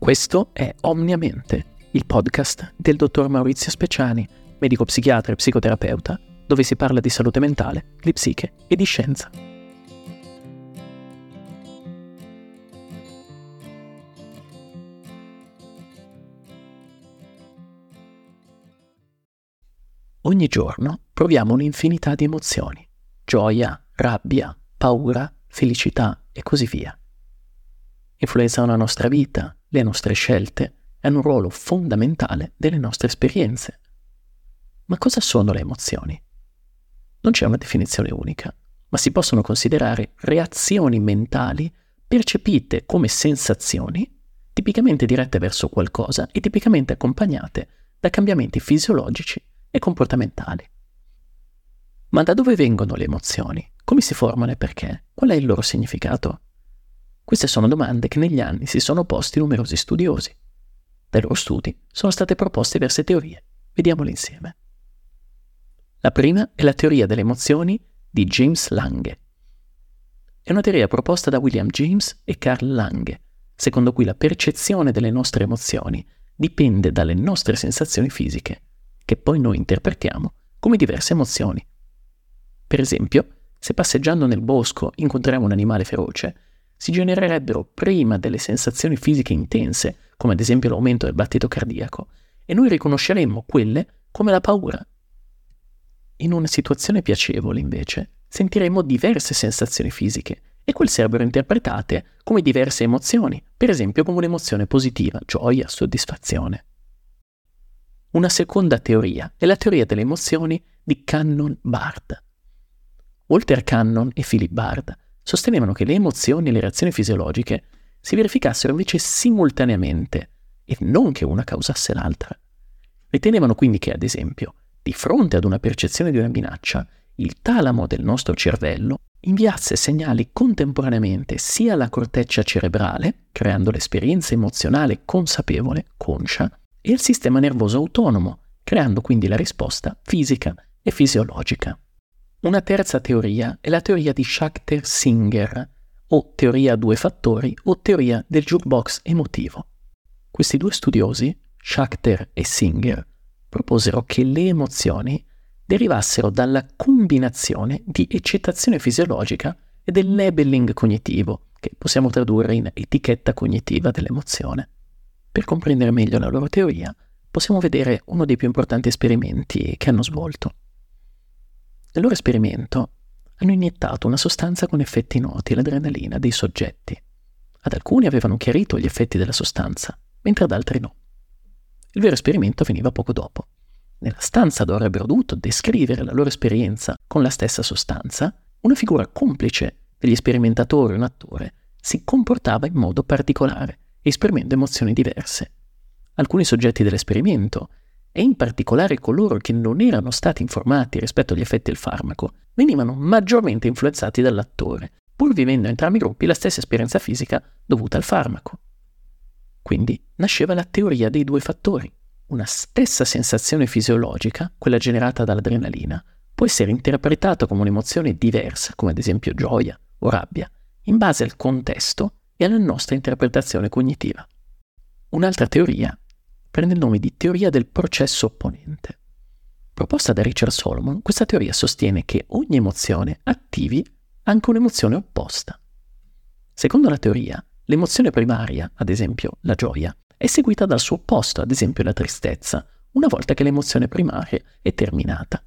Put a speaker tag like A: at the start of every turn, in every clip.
A: Questo è Omniamente, il podcast del dottor Maurizio Speciani, medico psichiatra e psicoterapeuta, dove si parla di salute mentale, di psiche e di scienza. Ogni giorno proviamo un'infinità di emozioni, gioia, rabbia, paura, felicità e così via. Influenzano la nostra vita, le nostre scelte hanno un ruolo fondamentale delle nostre esperienze. Ma cosa sono le emozioni? Non c'è una definizione unica, ma si possono considerare reazioni mentali percepite come sensazioni, tipicamente dirette verso qualcosa e tipicamente accompagnate da cambiamenti fisiologici e comportamentali. Ma da dove vengono le emozioni? Come si formano e perché? Qual è il loro significato? Queste sono domande che negli anni si sono posti numerosi studiosi. Dai loro studi sono state proposte diverse teorie. Vediamole insieme. La prima è la teoria delle emozioni di James Lange. È una teoria proposta da William James e Carl Lange, secondo cui la percezione delle nostre emozioni dipende dalle nostre sensazioni fisiche che poi noi interpretiamo come diverse emozioni. Per esempio, se passeggiando nel bosco incontriamo un animale feroce, si genererebbero prima delle sensazioni fisiche intense, come ad esempio l'aumento del battito cardiaco, e noi riconosceremmo quelle come la paura. In una situazione piacevole, invece, sentiremmo diverse sensazioni fisiche e quelle sarebbero interpretate come diverse emozioni, per esempio come un'emozione positiva, gioia, soddisfazione. Una seconda teoria è la teoria delle emozioni di Cannon Bard. Walter Cannon e Philip Bard sostenevano che le emozioni e le reazioni fisiologiche si verificassero invece simultaneamente e non che una causasse l'altra. Ritenevano quindi che, ad esempio, di fronte ad una percezione di una minaccia, il talamo del nostro cervello inviasse segnali contemporaneamente sia alla corteccia cerebrale, creando l'esperienza emozionale consapevole, conscia, e il sistema nervoso autonomo, creando quindi la risposta fisica e fisiologica. Una terza teoria è la teoria di Schachter-Singer, o teoria a due fattori o teoria del jukebox emotivo. Questi due studiosi, Schachter e Singer, proposero che le emozioni derivassero dalla combinazione di eccitazione fisiologica e del labeling cognitivo, che possiamo tradurre in etichetta cognitiva dell'emozione. Per comprendere meglio la loro teoria, possiamo vedere uno dei più importanti esperimenti che hanno svolto. Nel loro esperimento hanno iniettato una sostanza con effetti noti, l'adrenalina, dei soggetti. Ad alcuni avevano chiarito gli effetti della sostanza, mentre ad altri no. Il vero esperimento avveniva poco dopo. Nella stanza dove avrebbero dovuto descrivere la loro esperienza con la stessa sostanza, una figura complice degli sperimentatori, un attore, si comportava in modo particolare esprimendo emozioni diverse. Alcuni soggetti dell'esperimento, e in particolare coloro che non erano stati informati rispetto agli effetti del farmaco, venivano maggiormente influenzati dall'attore, pur vivendo entrambi i gruppi la stessa esperienza fisica dovuta al farmaco. Quindi nasceva la teoria dei due fattori. Una stessa sensazione fisiologica, quella generata dall'adrenalina, può essere interpretata come un'emozione diversa, come ad esempio gioia o rabbia, in base al contesto e alla nostra interpretazione cognitiva. Un'altra teoria prende il nome di teoria del processo opponente. Proposta da Richard Solomon, questa teoria sostiene che ogni emozione attivi anche un'emozione opposta. Secondo la teoria, l'emozione primaria, ad esempio la gioia, è seguita dal suo opposto, ad esempio la tristezza, una volta che l'emozione primaria è terminata.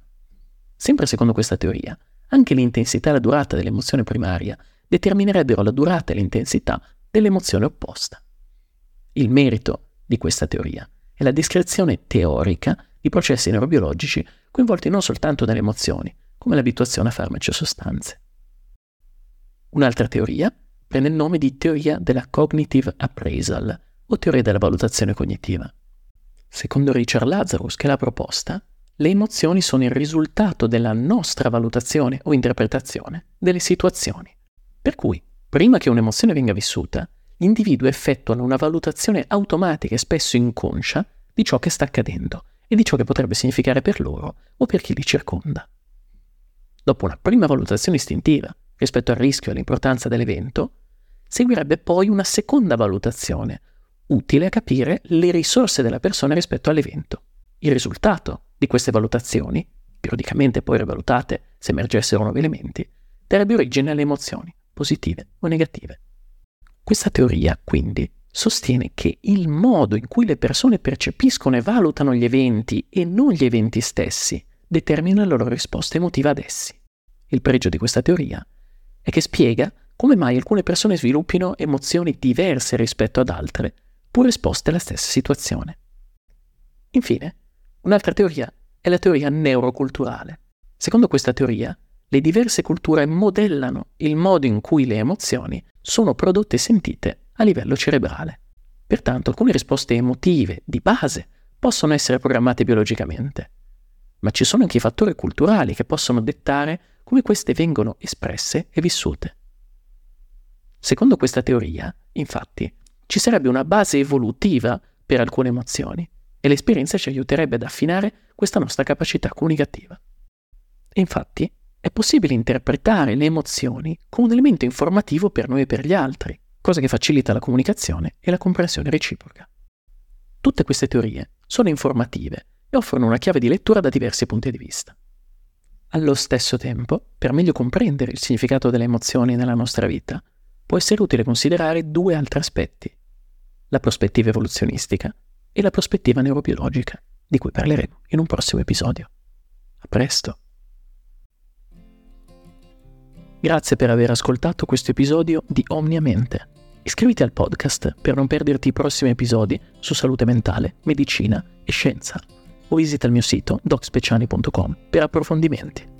A: Sempre secondo questa teoria, anche l'intensità e la durata dell'emozione primaria determinerebbero la durata e l'intensità dell'emozione opposta. Il merito di questa teoria la descrizione teorica di processi neurobiologici coinvolti non soltanto nelle emozioni, come l'abituazione a farmaci o sostanze. Un'altra teoria prende il nome di teoria della cognitive appraisal o teoria della valutazione cognitiva. Secondo Richard Lazarus, che l'ha proposta, le emozioni sono il risultato della nostra valutazione o interpretazione delle situazioni. Per cui, prima che un'emozione venga vissuta, gli individui effettuano una valutazione automatica e spesso inconscia di ciò che sta accadendo e di ciò che potrebbe significare per loro o per chi li circonda. Dopo una prima valutazione istintiva rispetto al rischio e all'importanza dell'evento, seguirebbe poi una seconda valutazione, utile a capire le risorse della persona rispetto all'evento. Il risultato di queste valutazioni, periodicamente poi rivalutate se emergessero nuovi elementi, darebbe origine alle emozioni, positive o negative. Questa teoria, quindi, sostiene che il modo in cui le persone percepiscono e valutano gli eventi e non gli eventi stessi determina la loro risposta emotiva ad essi. Il pregio di questa teoria è che spiega come mai alcune persone sviluppino emozioni diverse rispetto ad altre, pur esposte alla stessa situazione. Infine, un'altra teoria è la teoria neuroculturale. Secondo questa teoria, le diverse culture modellano il modo in cui le emozioni sono prodotte e sentite a livello cerebrale. Pertanto alcune risposte emotive di base possono essere programmate biologicamente, ma ci sono anche i fattori culturali che possono dettare come queste vengono espresse e vissute. Secondo questa teoria, infatti, ci sarebbe una base evolutiva per alcune emozioni e l'esperienza ci aiuterebbe ad affinare questa nostra capacità comunicativa. Infatti, è possibile interpretare le emozioni come un elemento informativo per noi e per gli altri, cosa che facilita la comunicazione e la comprensione reciproca. Tutte queste teorie sono informative e offrono una chiave di lettura da diversi punti di vista. Allo stesso tempo, per meglio comprendere il significato delle emozioni nella nostra vita, può essere utile considerare due altri aspetti, la prospettiva evoluzionistica e la prospettiva neurobiologica, di cui parleremo in un prossimo episodio. A presto! Grazie per aver ascoltato questo episodio di Omnia Mente. Iscriviti al podcast per non perderti i prossimi episodi su salute mentale, medicina e scienza o visita il mio sito docspeciani.com per approfondimenti.